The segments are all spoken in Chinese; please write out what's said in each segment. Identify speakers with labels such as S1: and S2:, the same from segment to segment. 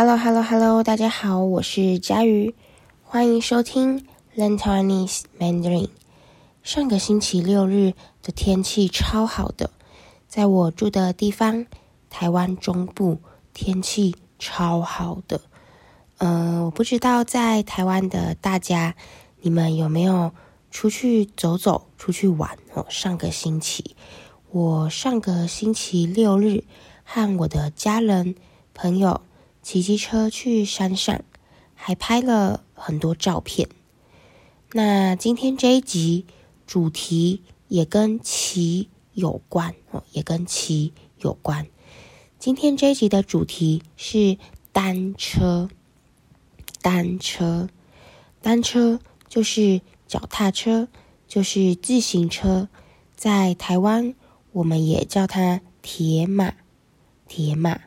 S1: Hello，Hello，Hello，大家好，我是佳瑜，欢迎收听 Learn Taiwanese Mandarin。上个星期六日的天气超好的，在我住的地方，台湾中部天气超好的。呃，我不知道在台湾的大家，你们有没有出去走走、出去玩哦？上个星期，我上个星期六日和我的家人朋友。骑机车去山上，还拍了很多照片。那今天这一集主题也跟骑有关哦，也跟骑有关。今天这一集的主题是单车，单车，单车就是脚踏车，就是自行车，在台湾我们也叫它铁马，铁马。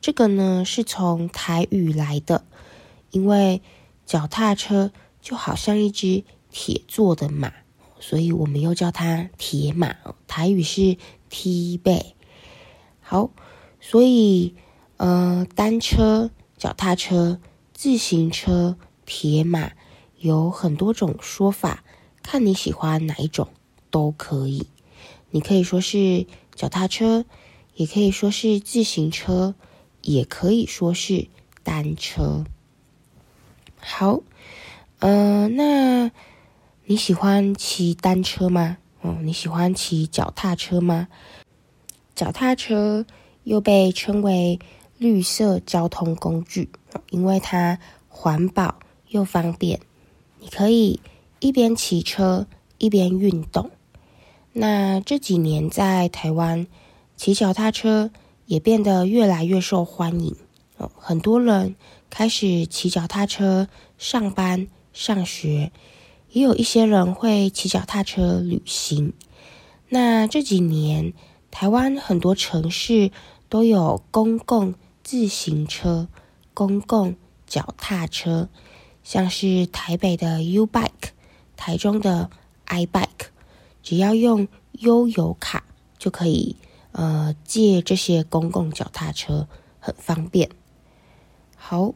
S1: 这个呢是从台语来的，因为脚踏车就好像一只铁做的马，所以我们又叫它铁马。台语是踢背。好，所以呃，单车、脚踏车、自行车、铁马有很多种说法，看你喜欢哪一种都可以。你可以说是脚踏车，也可以说是自行车。也可以说是单车。好，呃，那你喜欢骑单车吗？哦，你喜欢骑脚踏车吗？脚踏车又被称为绿色交通工具，因为它环保又方便，你可以一边骑车一边运动。那这几年在台湾骑脚踏车，也变得越来越受欢迎，很多人开始骑脚踏车上班、上学，也有一些人会骑脚踏车旅行。那这几年，台湾很多城市都有公共自行车、公共脚踏车，像是台北的 U Bike、台中的 I Bike，只要用悠游卡就可以。呃，借这些公共脚踏车很方便。好，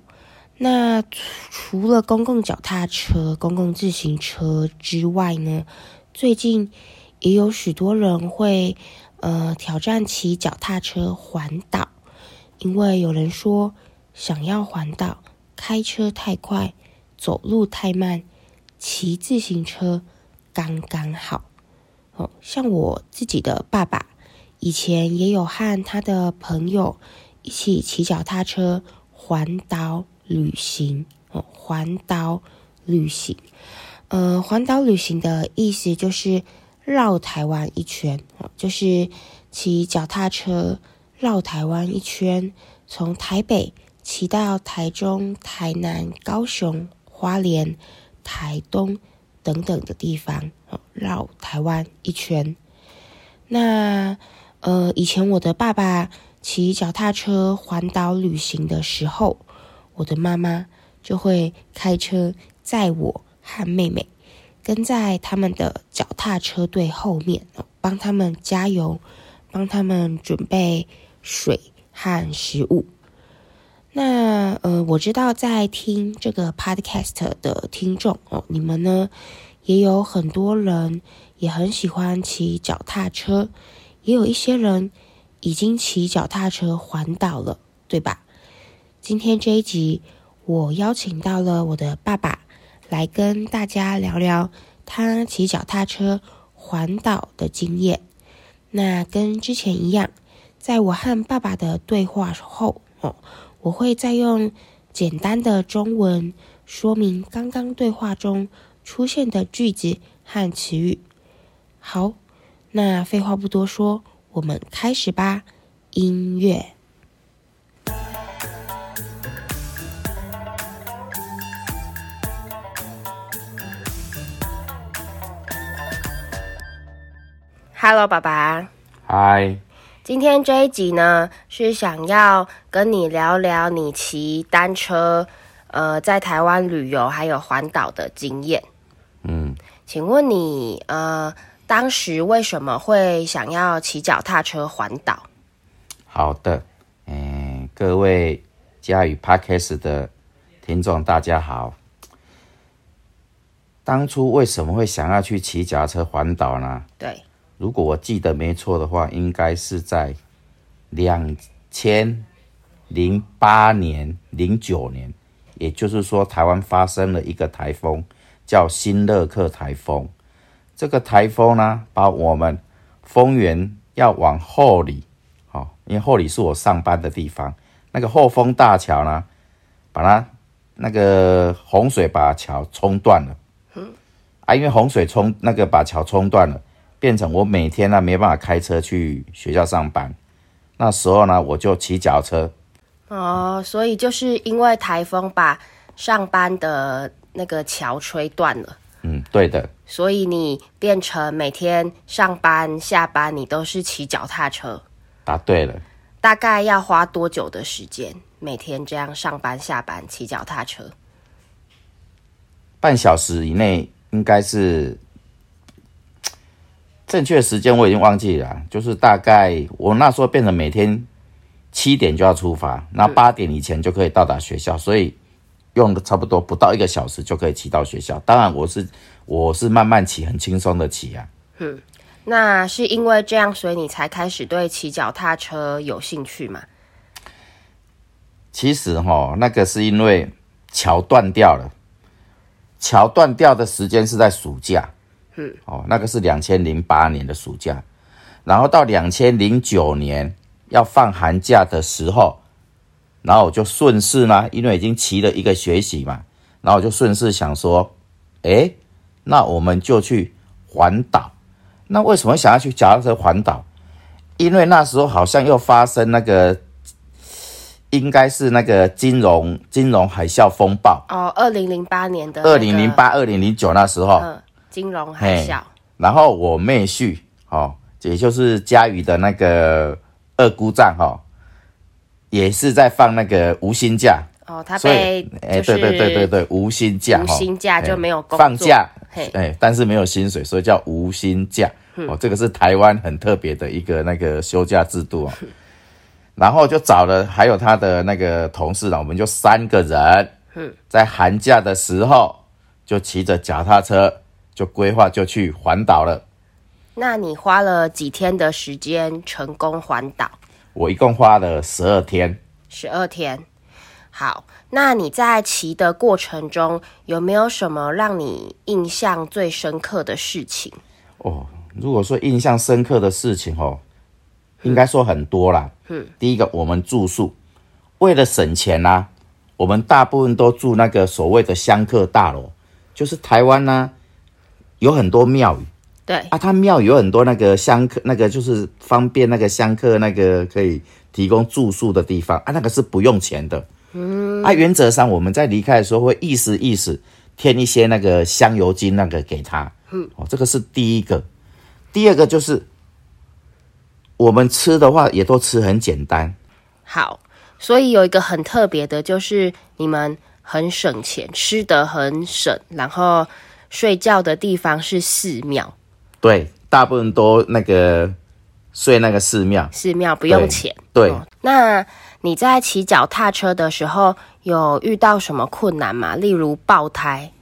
S1: 那除了公共脚踏车、公共自行车之外呢，最近也有许多人会呃挑战骑脚踏车环岛，因为有人说想要环岛，开车太快，走路太慢，骑自行车刚刚好。哦，像我自己的爸爸。以前也有和他的朋友一起骑脚踏车环岛旅行哦，环岛旅行，呃，环岛旅行的意思就是绕台湾一圈哦，就是骑脚踏车绕台湾一圈，从台北骑到台中、台南、高雄、花莲、台东等等的地方哦，绕台湾一圈，那。呃，以前我的爸爸骑脚踏车环岛旅行的时候，我的妈妈就会开车载我和妹妹，跟在他们的脚踏车队后面，帮他们加油，帮他们准备水和食物。那呃，我知道在听这个 podcast 的听众哦，你们呢也有很多人也很喜欢骑脚踏车。也有一些人已经骑脚踏车环岛了，对吧？今天这一集，我邀请到了我的爸爸来跟大家聊聊他骑脚踏车环岛的经验。那跟之前一样，在我和爸爸的对话后，哦，我会再用简单的中文说明刚刚对话中出现的句子和词语。好。那废话不多说，我们开始吧。音乐。Hello，爸爸。
S2: Hi。
S1: 今天这一集呢，是想要跟你聊聊你骑单车，呃，在台湾旅游还有环岛的经验。
S2: 嗯，
S1: 请问你，呃。当时为什么会想要骑脚踏车环岛？
S2: 好的，嗯，各位嘉语 Podcast 的听众，大家好。当初为什么会想要去骑脚踏车环岛呢？
S3: 对，
S2: 如果我记得没错的话，应该是在两千零八年、零九年，也就是说，台湾发生了一个台风，叫新乐克台风。这个台风呢，把我们丰原要往后里，哦，因为后里是我上班的地方，那个后丰大桥呢，把它那个洪水把桥冲断了。嗯，啊，因为洪水冲那个把桥冲断了，变成我每天呢没办法开车去学校上班。那时候呢，我就骑脚车。
S3: 哦，所以就是因为台风把上班的那个桥吹断了。
S2: 嗯，对的。
S3: 所以你变成每天上班下班，你都是骑脚踏车。
S2: 答对了。
S3: 大概要花多久的时间？每天这样上班下班骑脚踏车？
S2: 半小时以内，应该是正确时间我已经忘记了。就是大概我那时候变成每天七点就要出发，那八点以前就可以到达学校，所以。用的差不多不到一个小时就可以骑到学校。当然，我是我是慢慢骑，很轻松的骑啊。
S3: 嗯，那是因为这样，所以你才开始对骑脚踏车有兴趣嘛？
S2: 其实哈，那个是因为桥断掉了。桥断掉的时间是在暑假。嗯，哦，那个是两千零八年的暑假，然后到两千零九年要放寒假的时候。然后我就顺势呢，因为已经骑了一个学期嘛，然后我就顺势想说，哎，那我们就去环岛。那为什么想要去脚踏车环岛？因为那时候好像又发生那个，应该是那个金融金融海啸风暴
S3: 哦，二零零八年的、
S2: 那个，二零零八二零零九那时候，
S3: 嗯，金融海啸。
S2: 然后我妹婿哦，也就是嘉瑜的那个二姑丈哈。也是在放那个无薪假
S3: 哦，他被哎，
S2: 对对对对对，无薪假，
S3: 无薪假就没有工作
S2: 放假，哎，但是没有薪水，所以叫无薪假哦。这个是台湾很特别的一个那个休假制度哦。然后就找了还有他的那个同事呢，我们就三个人，在寒假的时候就骑着脚踏车就规划就去环岛了。
S3: 那你花了几天的时间成功环岛？
S2: 我一共花了十二天，
S3: 十二天。好，那你在骑的过程中有没有什么让你印象最深刻的事情？
S2: 哦，如果说印象深刻的事情哦，应该说很多啦。嗯，第一个，我们住宿，为了省钱啊，我们大部分都住那个所谓的香客大楼，就是台湾呢、啊、有很多庙宇。
S3: 对
S2: 啊，他庙有很多那个香客，那个就是方便那个香客那个可以提供住宿的地方啊，那个是不用钱的。嗯，啊，原则上我们在离开的时候会意思意思添一些那个香油精那个给他。嗯，哦，这个是第一个。第二个就是我们吃的话也都吃很简单。
S3: 好，所以有一个很特别的就是你们很省钱，吃的很省，然后睡觉的地方是寺庙。
S2: 对，大部分都那个睡那个寺庙，
S3: 寺庙不用
S2: 钱。对，
S3: 那你在骑脚踏车的时候有遇到什么困难吗？例如爆胎，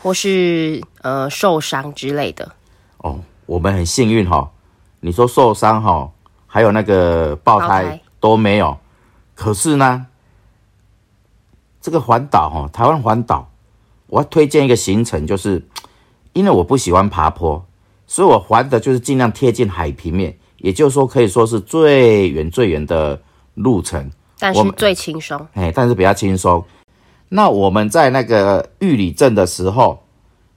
S3: 或是呃受伤之类的？
S2: 哦，我们很幸运哈、哦。你说受伤哈、哦，还有那个爆胎，爆胎都没有。可是呢，这个环岛哈，台湾环岛，我要推荐一个行程，就是因为我不喜欢爬坡。所以我环的就是尽量贴近海平面，也就是说可以说是最远最远的路程，
S3: 但是最轻松。
S2: 哎，但是比较轻松。那我们在那个玉里镇的时候，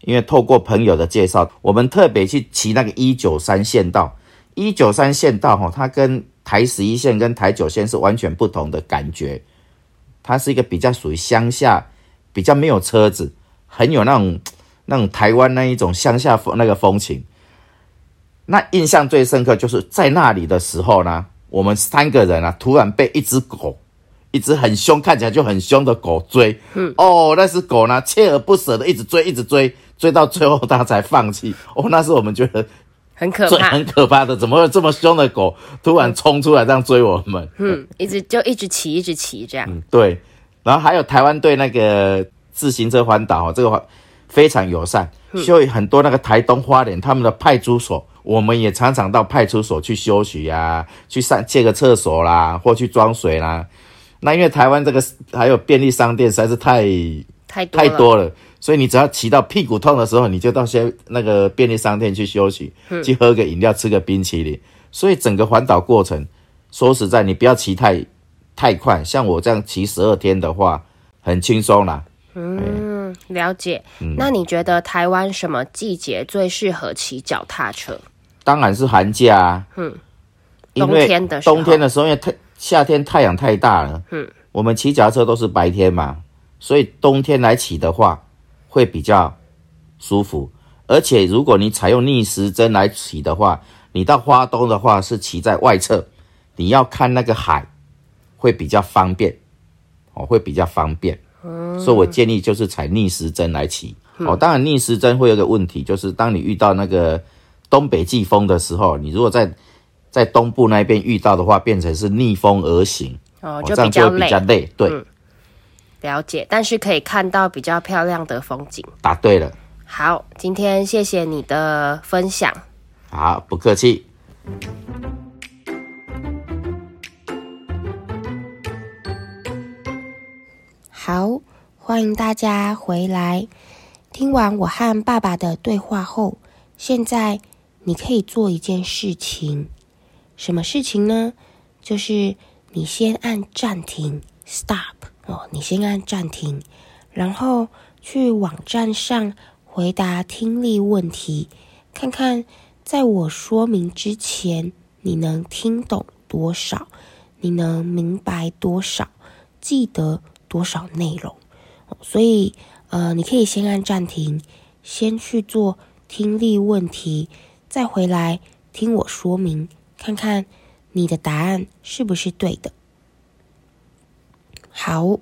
S2: 因为透过朋友的介绍，我们特别去骑那个一九三县道。一九三县道哈，它跟台十一线跟台九线是完全不同的感觉。它是一个比较属于乡下，比较没有车子，很有那种那种台湾那一种乡下风那个风情。那印象最深刻就是在那里的时候呢，我们三个人啊，突然被一只狗，一只很凶，看起来就很凶的狗追。嗯，哦，那只狗呢，锲而不舍的一直追，一直追，追到最后它才放弃。哦，那是我们觉得
S3: 很可怕，
S2: 很可怕的，怎么会有这么凶的狗突然冲出来这样追我们？
S3: 嗯，一直就一直骑，一直骑这样。
S2: 嗯，对。然后还有台湾对那个自行车环岛，哦这个非常友善，所以很多那个台东花莲他们的派出所，我们也常常到派出所去休息呀，去上借个厕所啦，或去装水啦。那因为台湾这个还有便利商店实在是太
S1: 太
S2: 太多了，所以你只要骑到屁股痛的时候，你就到些那个便利商店去休息，去喝个饮料，吃个冰淇淋。所以整个环岛过程，说实在，你不要骑太太快，像我这样骑十二天的话，很轻松啦。
S1: 嗯，了解。嗯，那你觉得台湾什么季节最适合骑脚踏车？
S2: 当然是寒假啊。嗯，
S1: 冬天的时候，
S2: 冬天的时候，因为太夏天太阳太大了。嗯，我们骑脚踏车都是白天嘛，所以冬天来骑的话会比较舒服。而且如果你采用逆时针来骑的话，你到花东的话是骑在外侧，你要看那个海，会比较方便，哦，会比较方便。嗯，所以我建议就是采逆时针来骑。哦，当然逆时针会有个问题，就是当你遇到那个东北季风的时候，你如果在在东部那边遇到的话，变成是逆风而行，
S1: 哦，就比较累，
S2: 比较累。对，嗯，
S1: 了解。但是可以看到比较漂亮的风景。
S2: 答对了。
S1: 好，今天谢谢你的分享。
S2: 好，不客气。
S1: 好，欢迎大家回来。听完我和爸爸的对话后，现在你可以做一件事情。什么事情呢？就是你先按暂停，stop 哦，你先按暂停，然后去网站上回答听力问题，看看。在我说明之前，你能听懂多少？你能明白多少？记得多少内容？所以，呃，你可以先按暂停，先去做听力问题，再回来听我说明，看看你的答案是不是对的。好，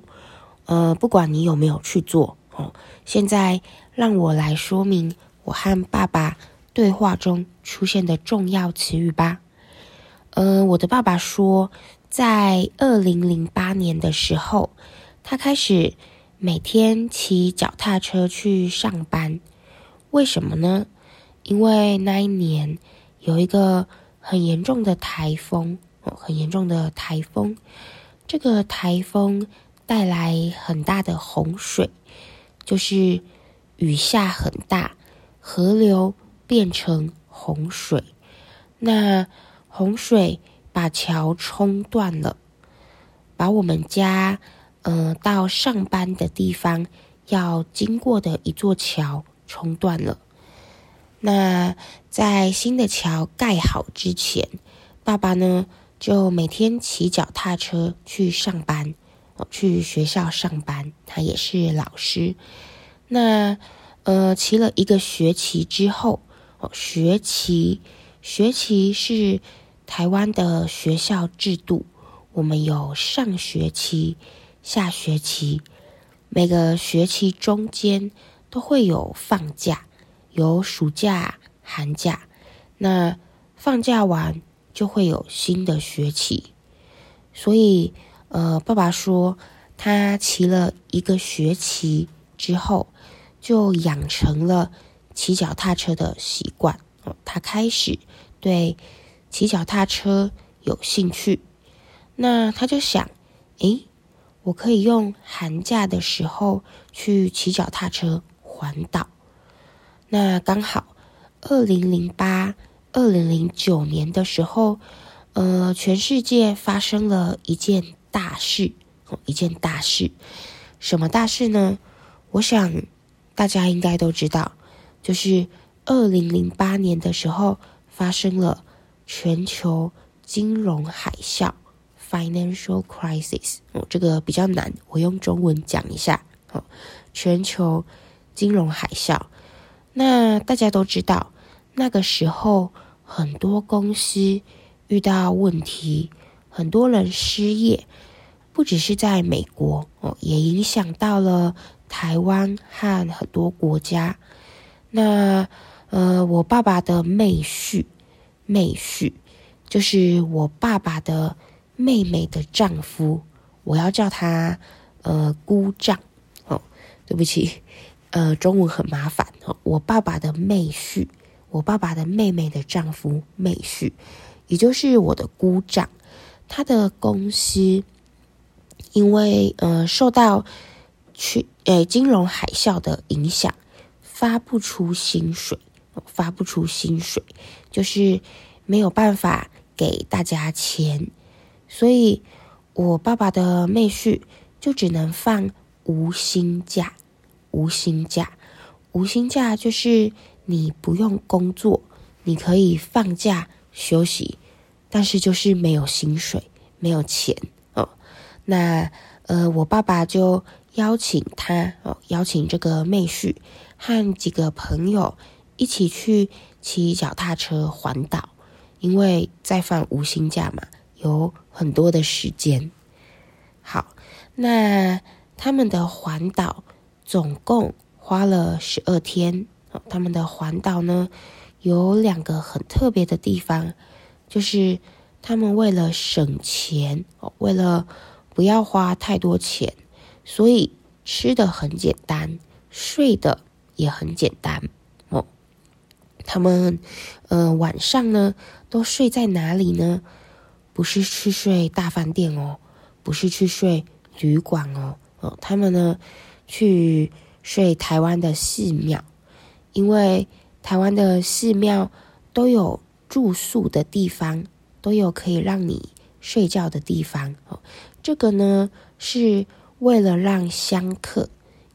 S1: 呃，不管你有没有去做哦，现在让我来说明我和爸爸对话中出现的重要词语吧。呃，我的爸爸说，在二零零八年的时候，他开始每天骑脚踏车去上班。为什么呢？因为那一年有一个很严重的台风，哦，很严重的台风。这个台风带来很大的洪水，就是雨下很大，河流。变成洪水，那洪水把桥冲断了，把我们家呃到上班的地方要经过的一座桥冲断了。那在新的桥盖好之前，爸爸呢就每天骑脚踏车去上班，去学校上班，他也是老师。那呃骑了一个学期之后。哦，学期，学期是台湾的学校制度。我们有上学期、下学期，每个学期中间都会有放假，有暑假、寒假。那放假完就会有新的学期。所以，呃，爸爸说他骑了一个学期之后，就养成了。骑脚踏车的习惯，哦，他开始对骑脚踏车有兴趣。那他就想，诶，我可以用寒假的时候去骑脚踏车环岛。那刚好，二零零八、二零零九年的时候，呃，全世界发生了一件大事，哦，一件大事。什么大事呢？我想大家应该都知道。就是二零零八年的时候，发生了全球金融海啸 （financial crisis）。哦，这个比较难，我用中文讲一下。哦，全球金融海啸。那大家都知道，那个时候很多公司遇到问题，很多人失业，不只是在美国哦，也影响到了台湾和很多国家。那，呃，我爸爸的妹婿，妹婿，就是我爸爸的妹妹的丈夫，我要叫他呃姑丈哦，对不起，呃中文很麻烦。我爸爸的妹婿，我爸爸的妹妹的丈夫妹婿，也就是我的姑丈，他的公司因为呃受到去呃金融海啸的影响，发不出薪水，发不出薪水，就是没有办法给大家钱，所以我爸爸的妹婿就只能放无薪假。无薪假，无薪假就是你不用工作，你可以放假休息，但是就是没有薪水，没有钱哦。那呃，我爸爸就邀请他哦，邀请这个妹婿和几个朋友一起去骑脚踏车环岛。因为在放无薪假嘛，有很多的时间。好，那他们的环岛总共花了十二天。他们的环岛呢，有两个很特别的地方，就是他们为了省钱，为了不要花太多钱，所以吃的很简单，睡的也很简单。哦，他们呃晚上呢，都睡在哪里呢？不是去睡大饭店哦，不是去睡旅馆哦，哦，他们呢去睡台湾的寺庙，因为台湾的寺庙都有住宿的地方，都有可以让你睡觉的地方哦。这个呢是为了让香客，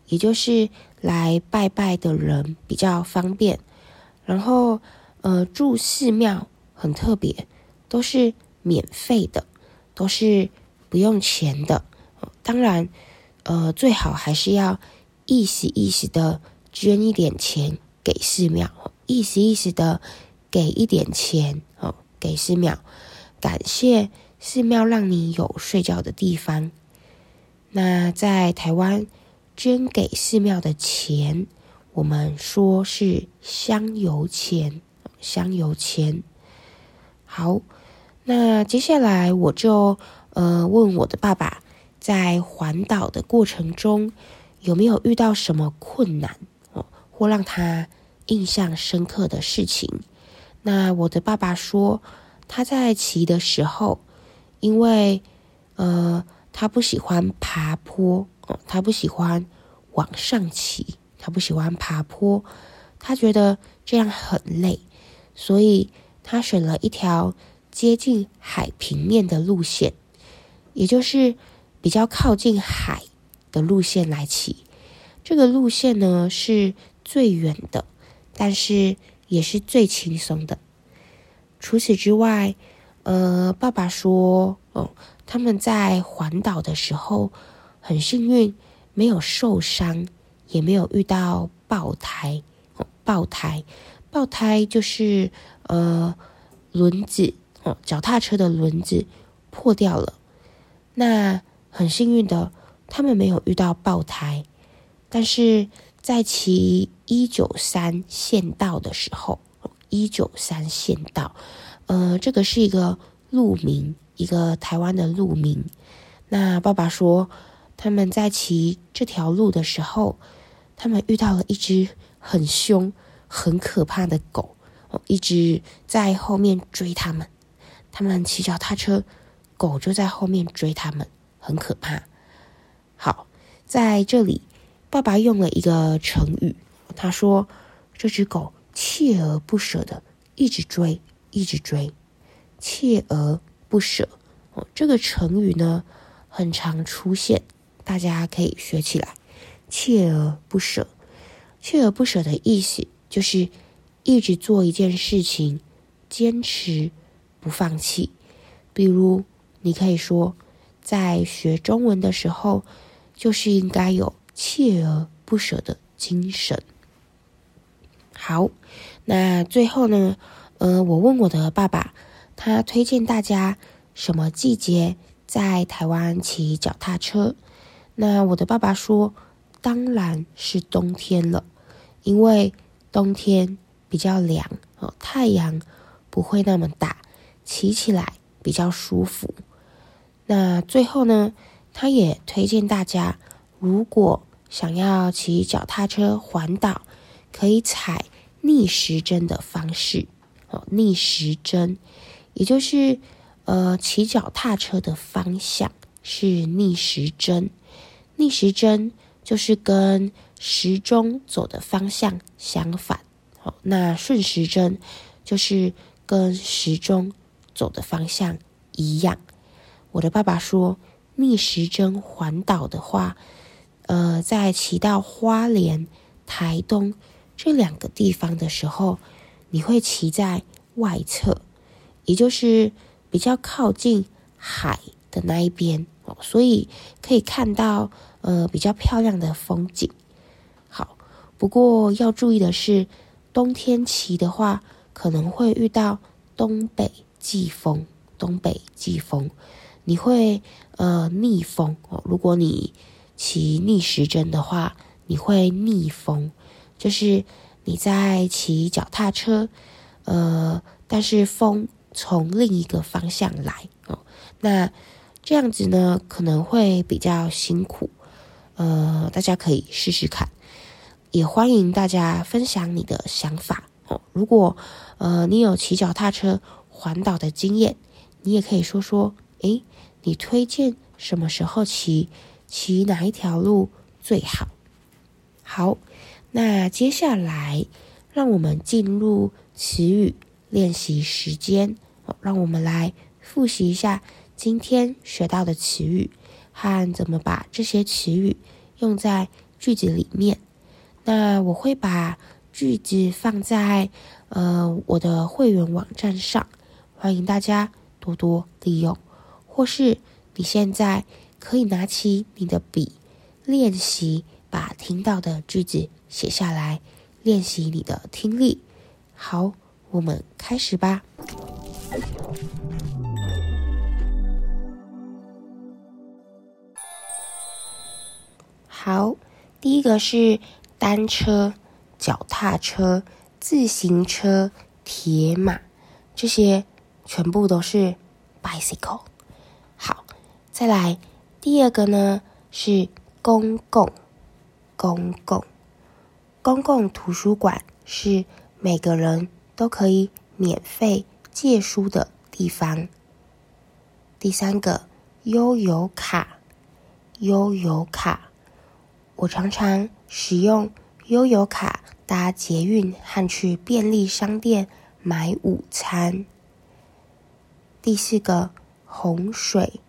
S1: 也就是来拜拜的人比较方便，然后呃住寺庙。很特别，都是免费的，都是不用钱的。当然，呃，最好还是要意思意思的捐一点钱给寺庙，意思意思的给一点钱哦，给寺庙，感谢寺庙让你有睡觉的地方。那在台湾捐给寺庙的钱，我们说是香油钱，香油钱。好，那接下来我就呃问我的爸爸，在环岛的过程中有没有遇到什么困难哦，或让他印象深刻的事情？那我的爸爸说，他在骑的时候，因为呃他不喜欢爬坡哦，他不喜欢往上骑，他不喜欢爬坡，他觉得这样很累，所以。他选了一条接近海平面的路线，也就是比较靠近海的路线来骑。这个路线呢是最远的，但是也是最轻松的。除此之外，呃，爸爸说，哦，他们在环岛的时候很幸运，没有受伤，也没有遇到爆胎。哦，爆胎，爆胎就是。呃，轮子哦，脚踏车的轮子破掉了。那很幸运的，他们没有遇到爆胎。但是在骑一九三县道的时候，一九三县道，呃，这个是一个路名，一个台湾的路名。那爸爸说，他们在骑这条路的时候，他们遇到了一只很凶、很可怕的狗。一直在后面追他们，他们骑脚踏车，狗就在后面追他们，很可怕。好，在这里，爸爸用了一个成语，他说这只狗锲而不舍的一直追，一直追，锲而不舍。哦，这个成语呢，很常出现，大家可以学起来。锲而不舍，锲而不舍的意思就是。一直做一件事情，坚持不放弃。比如，你可以说，在学中文的时候，就是应该有锲而不舍的精神。好，那最后呢，呃，我问我的爸爸，他推荐大家什么季节在台湾骑脚踏车？那我的爸爸说，当然是冬天了，因为冬天。比较凉哦，太阳不会那么大，骑起来比较舒服。那最后呢，他也推荐大家，如果想要骑脚踏车环岛，可以采逆时针的方式。哦，逆时针，也就是呃，骑脚踏车的方向是逆时针。逆时针就是跟时钟走的方向相反。好，那顺时针就是跟时钟走的方向一样。我的爸爸说，逆时针环岛的话，呃，在骑到花莲、台东这两个地方的时候，你会骑在外侧，也就是比较靠近海的那一边哦，所以可以看到呃比较漂亮的风景。好，不过要注意的是，冬天骑的话，可能会遇到东北季风，东北季风。你会呃逆风哦，如果你骑逆时针的话，你会逆风，就是你在骑脚踏车，呃，但是风从另一个方向来哦，那这样子呢可能会比较辛苦，呃，大家可以试试看，也欢迎大家分享你的想法哦。如果呃你有骑脚踏车环岛的经验，你也可以说说，诶。你推荐什么时候骑？骑哪一条路最好？好，那接下来让我们进入词语练习时间。让我们来复习一下今天学到的词语和怎么把这些词语用在句子里面。那我会把句子放在呃我的会员网站上，欢迎大家多多利用。或是你现在可以拿起你的笔，练习把听到的句子写下来，练习你的听力。好，我们开始吧。好，第一个是单车、脚踏车、自行车、铁马，这些全部都是 bicycle。再来，第二个呢是公共，公共，公共图书馆是每个人都可以免费借书的地方。第三个，悠游卡，悠游卡，我常常使用悠游卡搭捷运和去便利商店买午餐。第四个，洪水。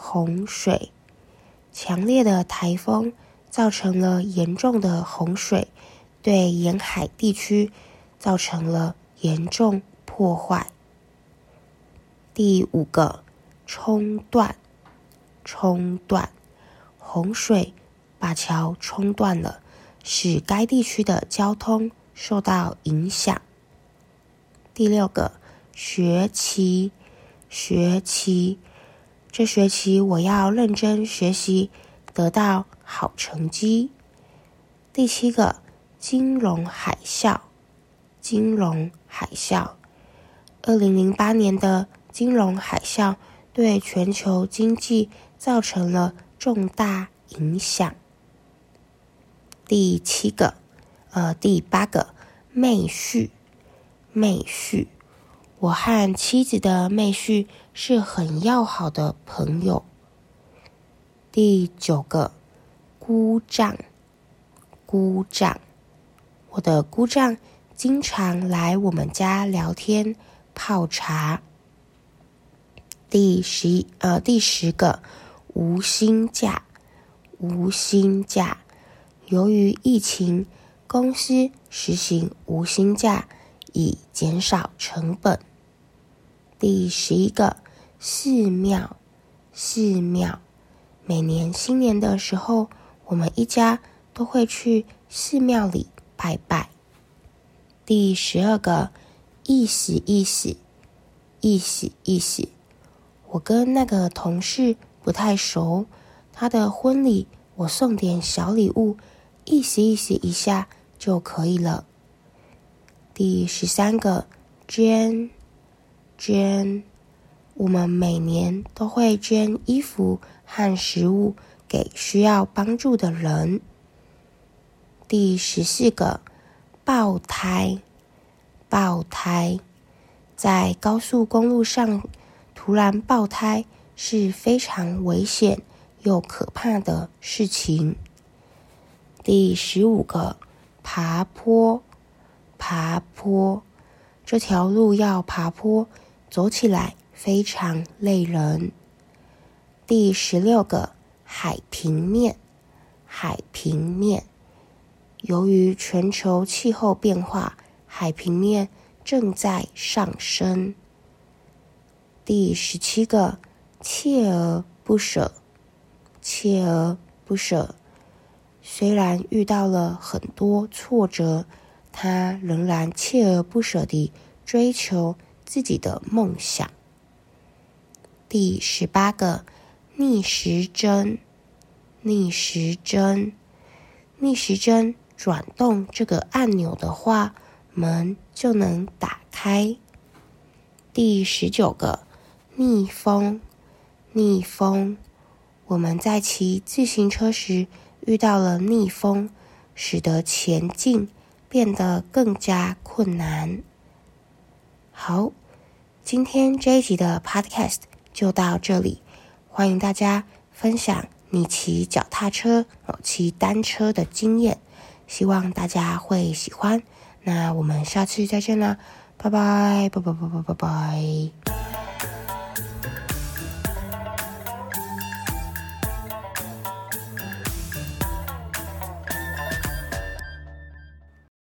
S1: 洪水，强烈的台风造成了严重的洪水，对沿海地区造成了严重破坏。第五个，冲断，冲断，洪水把桥冲断了，使该地区的交通受到影响。第六个，学期，学期。这学期我要认真学习，得到好成绩。第七个，金融海啸，金融海啸。二零零八年的金融海啸对全球经济造成了重大影响。第七个，呃，第八个，妹婿，妹婿。我和妻子的妹婿是很要好的朋友。第九个，姑丈，姑丈，我的姑丈经常来我们家聊天泡茶。第十一，呃，第十个，无薪假，无薪假，由于疫情，公司实行无薪假，以减少成本。第十一个，寺庙，寺庙，每年新年的时候，我们一家都会去寺庙里拜拜。第十二个，意思意思，意思意思，我跟那个同事不太熟，他的婚礼我送点小礼物，意思意思一下就可以了。第十三个，捐。捐，我们每年都会捐衣服和食物给需要帮助的人。第十四个，爆胎，爆胎，在高速公路上突然爆胎是非常危险又可怕的事情。第十五个，爬坡，爬坡，这条路要爬坡，走起来非常累人。第十六个，海平面，海平面，由于全球气候变化，海平面正在上升。第十七个，锲而不舍，锲而不舍，虽然遇到了很多挫折，他仍然锲而不舍地追求自己的梦想。第十八个，逆时针，逆时针，逆时针，转动这个按钮的话，门就能打开。第十九个，逆风，逆风，我们在骑自行车时遇到了逆风，使得前进变得更加困难。好，今天这一集的 Podcast 就到这里，欢迎大家分享你骑脚踏车、哦骑单车的经验，希望大家会喜欢。那我们下次再见啦，拜拜，拜拜拜拜拜拜。